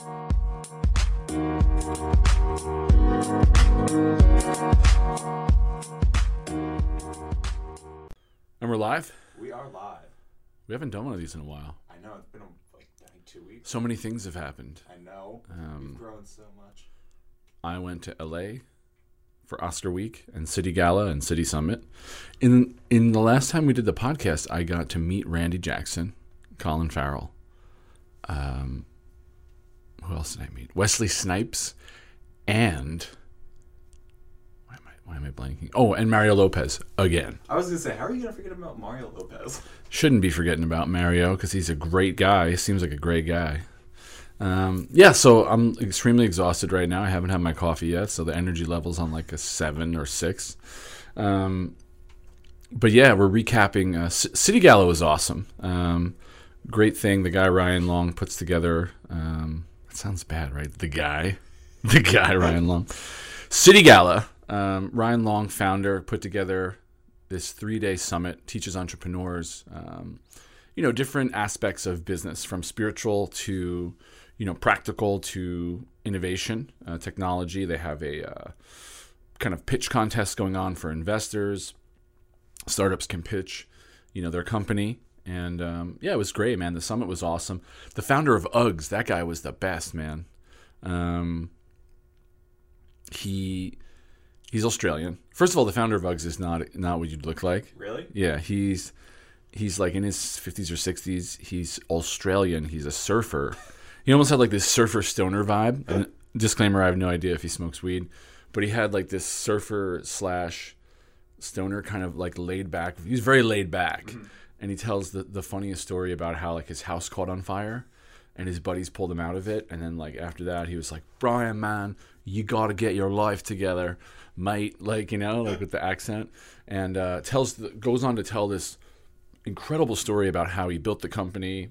And we're live. We are live. We haven't done one of these in a while. I know it's been like two weeks. So many things have happened. I know. Um, We've grown so much. I went to LA for Oscar Week and City Gala and City Summit. In in the last time we did the podcast, I got to meet Randy Jackson, Colin Farrell. Um, who else did I meet? Wesley Snipes, and why am I why am I blanking? Oh, and Mario Lopez again. I was gonna say, how are you gonna forget about Mario Lopez? Shouldn't be forgetting about Mario because he's a great guy. He seems like a great guy. Um, yeah, so I'm extremely exhausted right now. I haven't had my coffee yet, so the energy level's on like a seven or six. Um, but yeah, we're recapping. Uh, C- City Gala was awesome. Um, great thing the guy Ryan Long puts together. Um, sounds bad, right? The guy, the guy Ryan Long. City Gala. Um, Ryan Long, founder, put together this three-day summit. Teaches entrepreneurs, um, you know, different aspects of business, from spiritual to, you know, practical to innovation, uh, technology. They have a uh, kind of pitch contest going on for investors. Startups can pitch, you know, their company. And um, yeah, it was great, man. The summit was awesome. The founder of Uggs, that guy was the best, man. Um, he he's Australian. First of all, the founder of Uggs is not not what you'd look like. Really? Yeah, he's he's like in his fifties or sixties. He's Australian. He's a surfer. He almost had like this surfer stoner vibe. And disclaimer: I have no idea if he smokes weed, but he had like this surfer slash stoner kind of like laid back. He's very laid back, and he tells the the funniest story about how like his house caught on fire. And his buddies pulled him out of it, and then like after that, he was like, "Brian, man, you got to get your life together, mate." Like you know, like with the accent, and uh, tells the, goes on to tell this incredible story about how he built the company,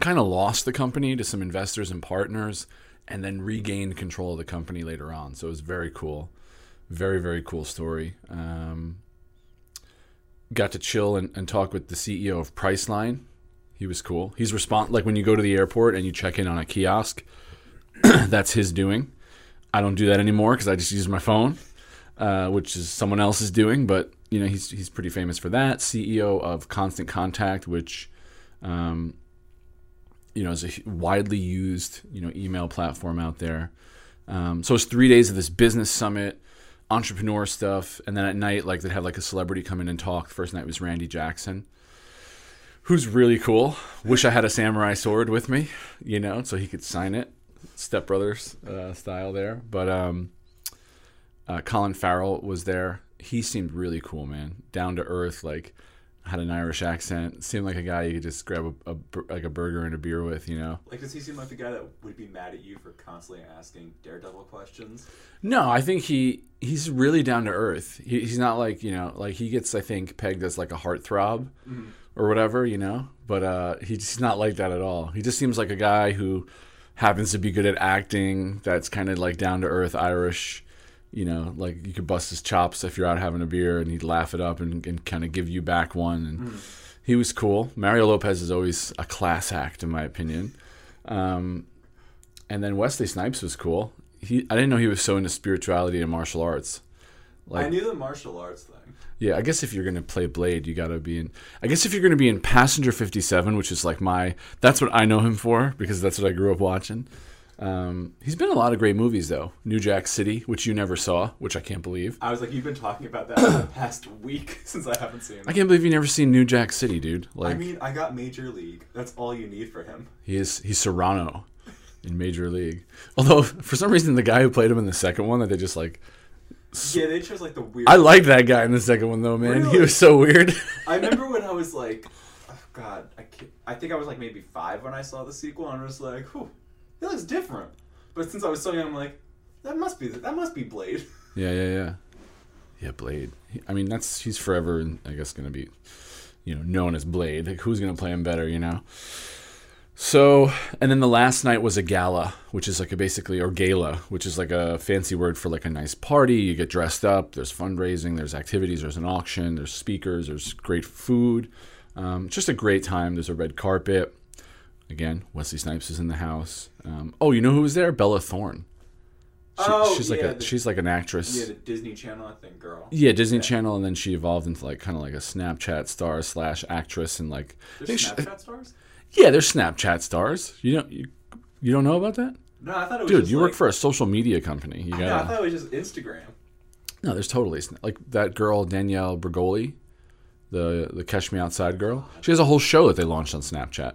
kind of lost the company to some investors and partners, and then regained control of the company later on. So it was very cool, very very cool story. Um, got to chill and, and talk with the CEO of Priceline. He was cool. He's respond like when you go to the airport and you check in on a kiosk. that's his doing. I don't do that anymore because I just use my phone, uh, which is someone else's doing. But you know, he's he's pretty famous for that. CEO of Constant Contact, which, um, you know, is a widely used you know email platform out there. Um, so it's three days of this business summit, entrepreneur stuff, and then at night, like they'd have like a celebrity come in and talk. The first night was Randy Jackson, who's really cool. Wish I had a samurai sword with me, you know, so he could sign it, Step Brothers uh, style there. But um, uh, Colin Farrell was there. He seemed really cool, man. Down to earth, like had an Irish accent. Seemed like a guy you could just grab a, a like a burger and a beer with, you know. Like, does he seem like the guy that would be mad at you for constantly asking Daredevil questions? No, I think he he's really down to earth. He, he's not like you know like he gets I think pegged as like a heartthrob or whatever, you know. But uh, he's not like that at all. He just seems like a guy who happens to be good at acting. That's kind of like down to earth Irish. You know, like you could bust his chops if you're out having a beer, and he'd laugh it up and, and kind of give you back one. And he was cool. Mario Lopez is always a class act, in my opinion. Um, and then Wesley Snipes was cool. He, I didn't know he was so into spirituality and martial arts. Like, I knew the martial arts thing. yeah, I guess if you're gonna play Blade, you gotta be in. I guess if you're gonna be in Passenger 57, which is like my, that's what I know him for because that's what I grew up watching. Um, he's been in a lot of great movies though. New Jack City, which you never saw, which I can't believe. I was like, you've been talking about that for the past week since I haven't seen it. I can't believe you never seen New Jack City, dude. Like, I mean, I got Major League. That's all you need for him. he is, he's Serrano in Major League. Although for some reason the guy who played him in the second one that they just like, Yeah, they chose like the weird. I liked that guy in the second one though, man. He was so weird. I remember when I was like, oh, God, I, can't, I think I was like maybe five when I saw the sequel, and I was like, whew, he looks different. But since I was so young, I'm like, that must be that must be Blade. Yeah, yeah, yeah. Yeah, Blade. He- I mean, that's he's forever, I guess, to be, you know, known as Blade. Like, who's to play him better, you know? So, and then the last night was a gala, which is like a basically, or gala, which is like a fancy word for like a nice party. You get dressed up, there's fundraising, there's activities, there's an auction, there's speakers, there's great food. Um, just a great time. There's a red carpet. Again, Wesley Snipes is in the house. Um, oh, you know who was there? Bella Thorne. She, Oh, she's like yeah, a the- she's like an actress. Yeah, the Disney Channel, I think, girl. Yeah, Disney Channel, and then she evolved into like kind of like a Snapchat star slash actress, and like think she- Snapchat stars? yeah, they're Snapchat stars. You don't you, you don't know about that, No, I thought it was dude? just You like, work for a social media company. You No, I gotta thought it was just Instagram. no. There's totally like that girl Danielle Bregoli, the the Catch Me Outside girl. She has a whole show that they launched on Snapchat.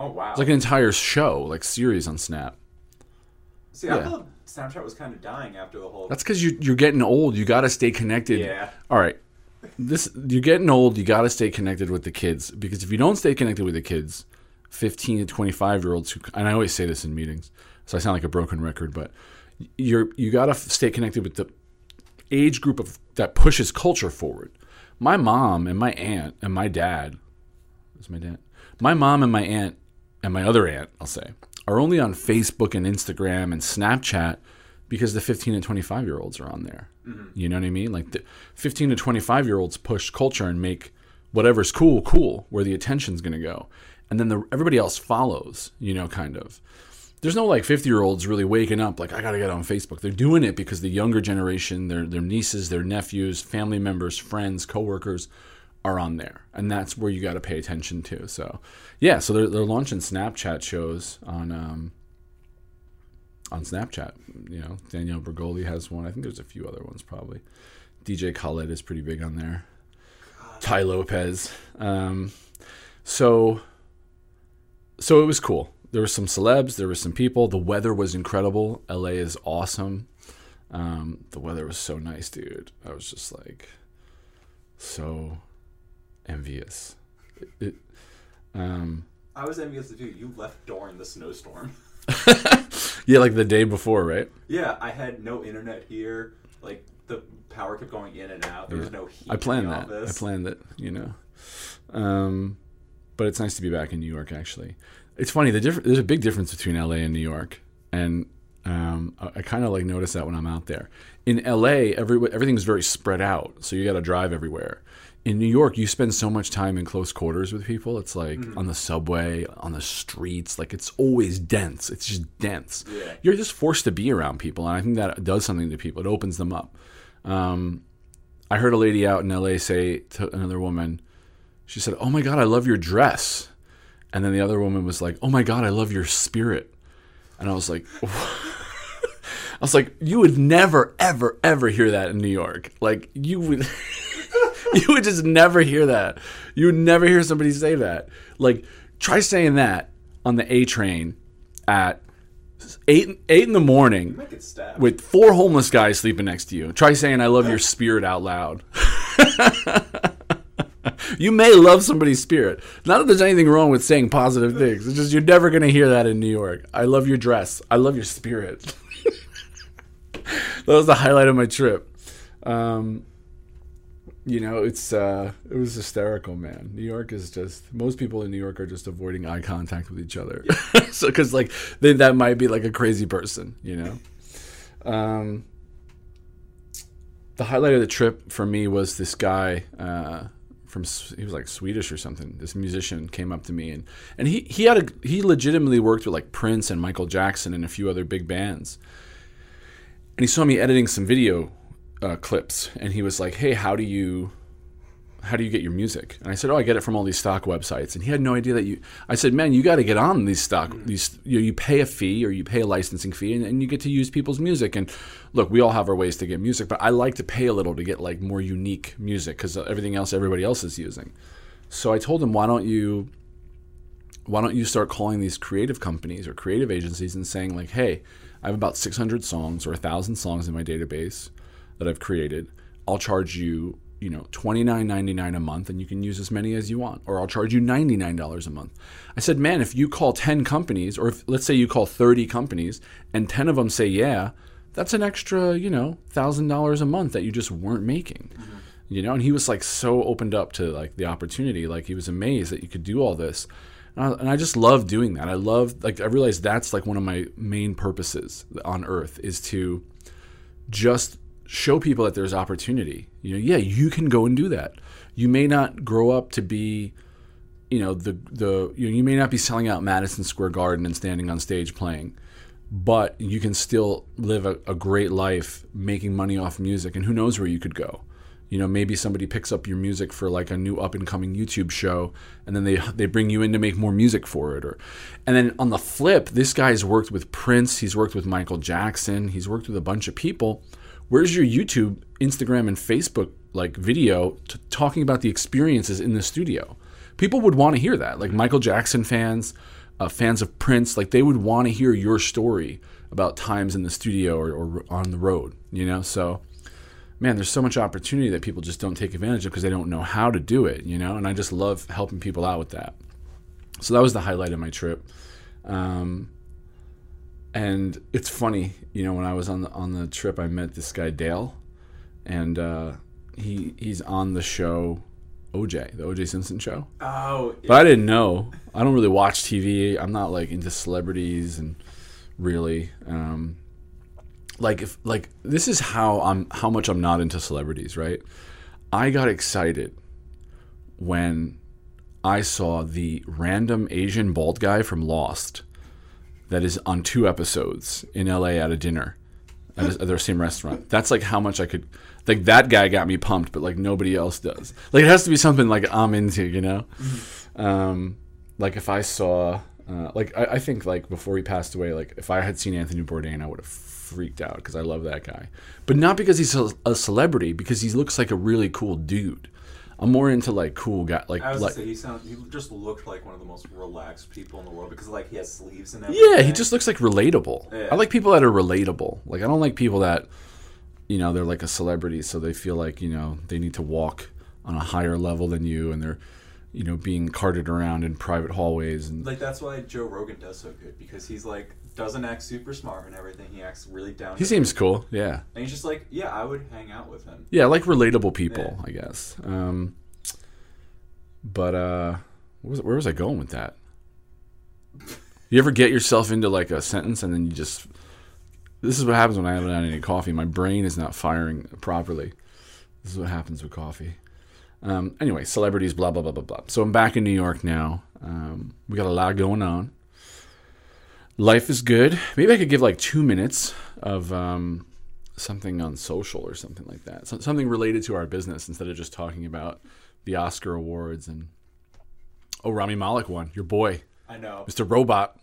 Oh wow. It's like an entire show, like series on Snap. See, I thought Snapchat was kind of dying after the whole. That's because you you're getting old. You got to stay connected. Yeah. All right. This you're getting old. You got to stay connected with the kids because if you don't stay connected with the kids, 15 to 25 year olds who and I always say this in meetings, so I sound like a broken record, but you're you got to stay connected with the age group of that pushes culture forward. My mom and my aunt and my dad, is my dad. My mom and my aunt and my other aunt, I'll say, are only on Facebook and Instagram and Snapchat because the 15 and 25 year olds are on there. Mm-hmm. You know what I mean? Like the 15 to 25 year olds push culture and make whatever's cool cool where the attention's going to go. And then the, everybody else follows, you know, kind of. There's no like 50 year olds really waking up like I got to get on Facebook. They're doing it because the younger generation, their their nieces, their nephews, family members, friends, coworkers are on there. And that's where you got to pay attention to. So, yeah, so they're they're launching Snapchat shows on um on Snapchat. You know, Danielle Bregoli has one. I think there's a few other ones probably. DJ Khaled is pretty big on there. Tai Lopez. Um, so, so it was cool. There were some celebs. There were some people. The weather was incredible. LA is awesome. Um, the weather was so nice, dude. I was just like so envious. It, um, I was envious of you. You left during the snowstorm. yeah, like the day before, right? yeah, I had no internet here. Like the power kept going in and out. There was no heat. I planned that. I planned it, you know. Um, but it's nice to be back in New York. Actually, it's funny. The difference there's a big difference between LA and New York, and um, I, I kind of like notice that when I'm out there. In LA, every everything's very spread out, so you got to drive everywhere. In New York, you spend so much time in close quarters with people. It's like on the subway, on the streets. Like it's always dense. It's just dense. Yeah. You're just forced to be around people, and I think that does something to people. It opens them up. Um, I heard a lady out in LA say to another woman, she said, "Oh my god, I love your dress," and then the other woman was like, "Oh my god, I love your spirit," and I was like, I was like, you would never, ever, ever hear that in New York. Like you would, you would just never hear that. You would never hear somebody say that. Like try saying that on the A train at eight eight in the morning You might get stabbed. with four homeless guys sleeping next to you. Try saying I love your spirit out loud. you may love somebody's spirit. Not that there's anything wrong with saying positive things. It's just you're never going to hear that in New York. I love your dress. I love your spirit. that was the highlight of my trip. Um, you know, it's uh, it was hysterical, man. New York is just most people in New York are just avoiding eye contact with each other, so because like they, that might be like a crazy person, you know. Um, the highlight of the trip for me was this guy uh, from he was like Swedish or something. This musician came up to me and and he he had a he legitimately worked with like Prince and Michael Jackson and a few other big bands. And he saw me editing some video uh, clips, and he was like, "Hey, how do you?" How do you get your music? And I said, "Oh, I get it from all these stock websites." And he had no idea that you. I said, "Man, you got to get on these stock. These you, you pay a fee or you pay a licensing fee, and, and you get to use people's music. And look, we all have our ways to get music, but I like to pay a little to get like more unique music because everything else everybody else is using. So I told him, "Why don't you why don't you start calling these creative companies or creative agencies and saying like hey i have about 600 songs or 1000 songs in my database that i've created i'll charge you you know $29.99 a month and you can use as many as you want or i'll charge you $99 a month. I said man if you call 10 companies or if let's say you call 30 companies and 10 of them say yeah that's an extra you know $1000 a month that you just weren't making. Mm-hmm. You know and he was like so opened up to like the opportunity like he was amazed that you could do all this. And I, and I just love doing that. I love like i realized that's like one of my main purposes on earth is to just show people that there's opportunity you know yeah you can go and do that you may not grow up to be you know the the you, know, you may not be selling out Madison Square Garden and standing on stage playing, but you can still live a, a great life making money off music, and who knows where you could go. You know, maybe somebody picks up your music for like a new up and coming YouTube show, and then they they bring you in to make more music for it. Or, and then on the flip, this guy's worked with Prince, he's worked with Michael Jackson, he's worked with a bunch of people. Where's your YouTube, Instagram, and Facebook like video t- talking about the experiences in the studio? People would want to hear that. Like Michael Jackson fans, uh, fans of Prince, like they would want to hear your story about times in the studio or, or on the road. You know, so man, there's so much opportunity that people just don't take advantage of because they don't know how to do it, you know? And I just love helping people out with that. So that was the highlight of my trip. Um, and it's funny, you know, when I was on the on the trip, I met this guy Dale, and uh, he he's on the show OJ, the OJ Simpson show. Oh, But I didn't know. I don't really watch TV. I'm not like into celebrities and really um, like if like this is how I'm how much I'm not into celebrities, right? I got excited when I saw the random Asian bald guy from Lost that is on two episodes in LA at a dinner at, a, at their same restaurant. That's like how much I could like that guy got me pumped, but like nobody else does. Like it has to be something like I'm into, you know. Um, like if I saw, uh, like I, I think like before he passed away, like if I had seen Anthony Bourdain, I would have freaked out because I love that guy, but not because he's a, a celebrity, because he looks like a really cool dude. I'm more into like cool guy, like I was like gonna say he sound he just looked like one of the most relaxed people in the world because like he has sleeves and everything. Yeah, he just looks like relatable. Yeah. I like people that are relatable. Like I don't like people that, you know, they're like a celebrity, so they feel like you know they need to walk on a higher level than you, and they're, you know, being carted around in private hallways and like that's why Joe Rogan does so good because he's like doesn't act super smart and everything. He acts really down. he seems cool. Yeah, and he's just like, yeah, I would hang out with him. yeah, like relatable people. I guess. Um, but uh, where was, where was I going with that? You ever get yourself into like a sentence and then you just this is what happens when I haven't had any coffee. My brain is not firing properly. This is what happens with coffee. Um, anyway, celebrities, blah blah blah blah blah. So I'm back in New York now. Um, we got a lot going on. Life is good. Maybe I could give like two minutes of um, something on social or something like that. So, something related to our business instead of just talking about the Oscar awards and oh, Rami Malek won. Your boy, I know. Mr. Robot.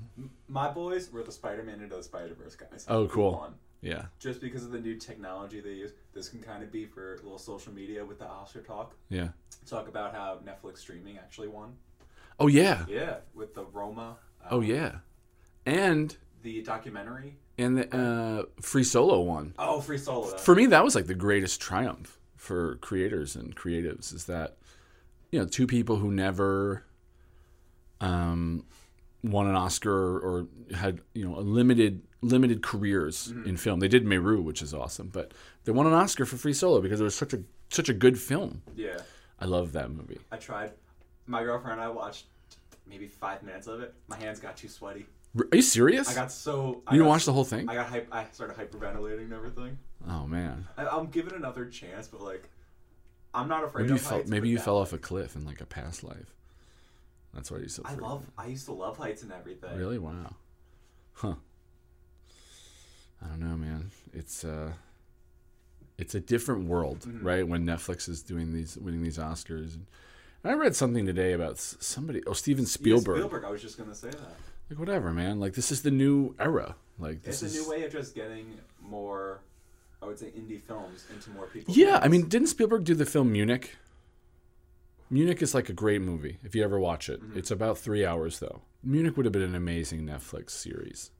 My boys were the Spider-Man into the Spider-Verse guys. Oh, cool. Yeah. Just because of the new technology they use, this can kind of be for a little social media with the Oscar talk. Yeah. Talk about how Netflix streaming actually won. Oh yeah. Yeah, with the Roma. uh, Oh yeah. And The documentary. and the uh, Free Solo one. Oh, Free Solo. For me, that was like the greatest triumph for creators and creatives is that you know two people who never um, won an Oscar or, or had you know a limited limited careers in film. They did Meru, which is awesome, but they won an Oscar for Free Solo because it was such a such a good film. yeah, I love that movie. I tried. My girlfriend and I watched maybe five minutes of it. My hands got too sweaty. Are you serious? I got so. I you didn't got watch the whole thing? I got hype. I started hyperventilating and everything. oh man. I, I'll give it another chance, but like, I'm not afraid Maybe you fell, maybe you fell off a cliff in like a past life. That's why you're so. I love. I used to love heights and everything. Really? Wow. Huh. I don't know, man. It's uh it's a different world, Mm-hmm. right? When Netflix is doing these winning these Oscars. And I read something today about somebody oh Steven Yeah, Spielberg. Spielberg. I was just gonna say that. Like whatever, man. Like this is the new era. Like this It's is a new way of just getting more. I would say indie films into more people. Yeah, I mean, didn't Spielberg do the film Munich? Munich is like a great movie if you ever watch it. Mm-hmm. It's about three hours though. Munich would have been an amazing Netflix series.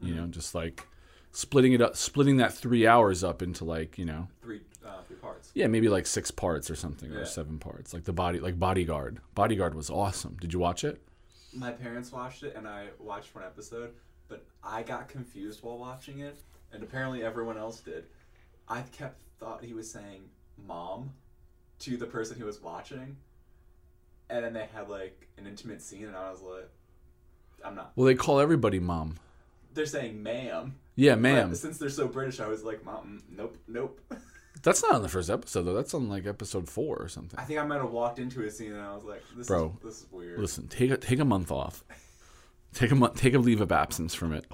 You Mm-hmm. know, just like splitting it up, splitting that three hours up into like you know, three uh, three parts. yeah, maybe like six parts or something, or seven parts. Like the body, like Bodyguard. Bodyguard was awesome. Did you watch it? My parents watched it, and I watched one episode, but I got confused while watching it, and apparently everyone else did. I kept thought he was saying "mom" to the person he was watching, and then they had like an intimate scene, and I was like, "I'm not." Well, they call everybody mom. They're saying "ma'am." Yeah, But ma'am. since they're so British, I was like, "Mom, mm, nope, nope." That's not on the first episode though. That's on like episode four or something. I think I might have walked into a scene and I was like, "This Bro, is this is weird." Listen, take a take a month off. Take a month, take a leave of absence from it.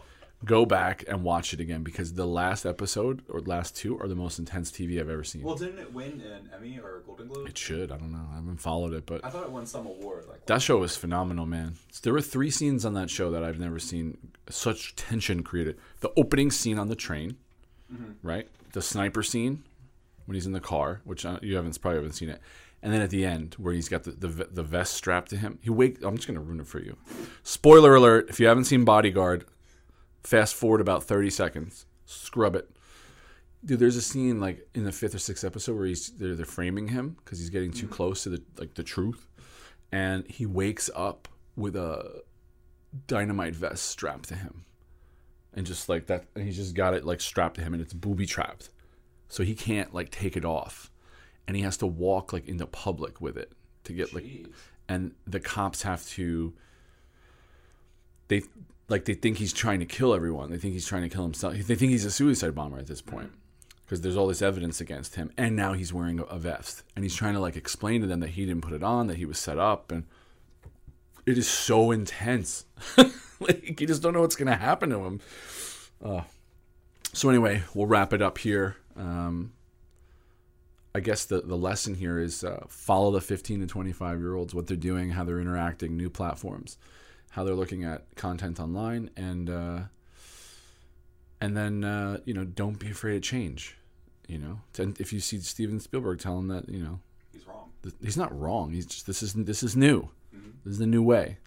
Go back and watch it again because the last episode or last two are the most intense TV I've ever seen. Well, didn't it win an Emmy or a Golden Globe? it should. I don't know. I haven't followed it, but I thought it won some award. Like that show was phenomenal, man. There were three scenes on that show that I've never seen such tension created. The opening scene on the train, mm-hmm. right? The sniper scene when he's in the car, which uh, you haven't probably haven't seen it, and then at the end where he's got the the, the vest strapped to him. He wake. I'm just gonna ruin it for you. Spoiler alert! If you haven't seen Bodyguard, fast forward about 30 seconds. Scrub it. Dude, there's a scene like in the fifth or sixth episode where he's they're, they're framing him because he's getting too close to the like the truth, and he wakes up with a dynamite vest strapped to him, and just like that, and he's just got it like strapped to him, and it's booby trapped, so he can't like take it off, and he has to walk like into public with it to get like and the cops have to they like they think he's trying to kill everyone. They think he's trying to kill himself. They think he's a suicide bomber at this point because there's all this evidence against him. And now he's wearing a, a vest. And he's trying to like explain to them that he didn't put it on that he was set up. And it is so intense. Like you just don't know what's gonna happen to him. Uh, so anyway we'll wrap it up here um, I guess the, the lesson here is uh, follow the 15 to 25 year olds, what they're doing, how they're interacting, new platforms, how they're looking at content online, and uh, and then uh, you know don't be afraid of change. You know, and if you see Steven Spielberg, tell him that you know He's wrong. th- he's not wrong. He's just this is this is new. This is the new way.